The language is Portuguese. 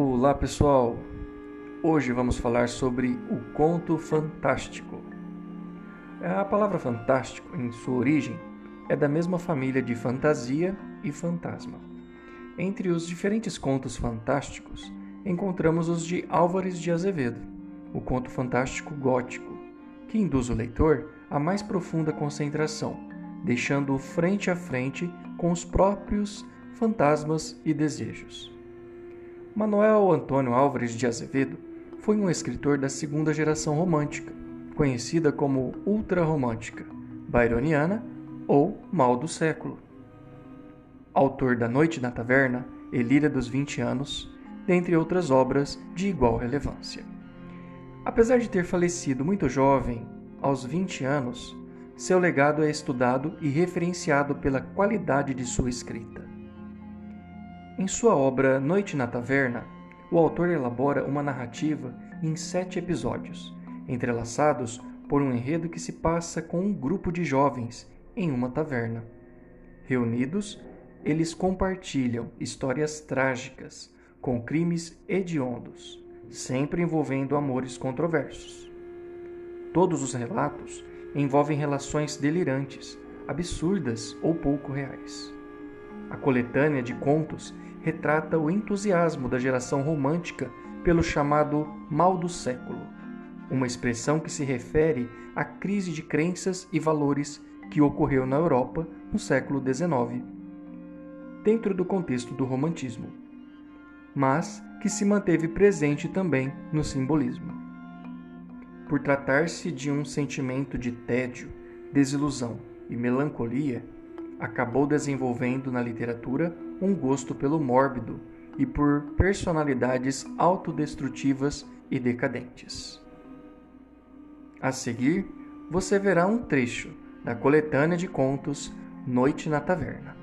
Olá pessoal! Hoje vamos falar sobre o conto fantástico. A palavra fantástico, em sua origem, é da mesma família de fantasia e fantasma. Entre os diferentes contos fantásticos, encontramos os de Álvares de Azevedo, o conto fantástico gótico, que induz o leitor a mais profunda concentração, deixando-o frente a frente com os próprios fantasmas e desejos. Manuel Antônio Álvares de Azevedo foi um escritor da segunda geração romântica, conhecida como ultrarromântica, byroniana ou mal do século. Autor da Noite na Taverna, Elíria dos Vinte Anos, dentre outras obras de igual relevância. Apesar de ter falecido muito jovem, aos 20 anos, seu legado é estudado e referenciado pela qualidade de sua escrita. Em sua obra Noite na Taverna, o autor elabora uma narrativa em sete episódios, entrelaçados por um enredo que se passa com um grupo de jovens em uma taverna. Reunidos, eles compartilham histórias trágicas com crimes hediondos, sempre envolvendo amores controversos. Todos os relatos envolvem relações delirantes, absurdas ou pouco reais. A coletânea de contos retrata o entusiasmo da geração romântica pelo chamado mal do século, uma expressão que se refere à crise de crenças e valores que ocorreu na Europa no século XIX, dentro do contexto do romantismo, mas que se manteve presente também no simbolismo. Por tratar-se de um sentimento de tédio, desilusão e melancolia, acabou desenvolvendo na literatura um gosto pelo mórbido e por personalidades autodestrutivas e decadentes. A seguir, você verá um trecho da coletânea de contos Noite na Taverna.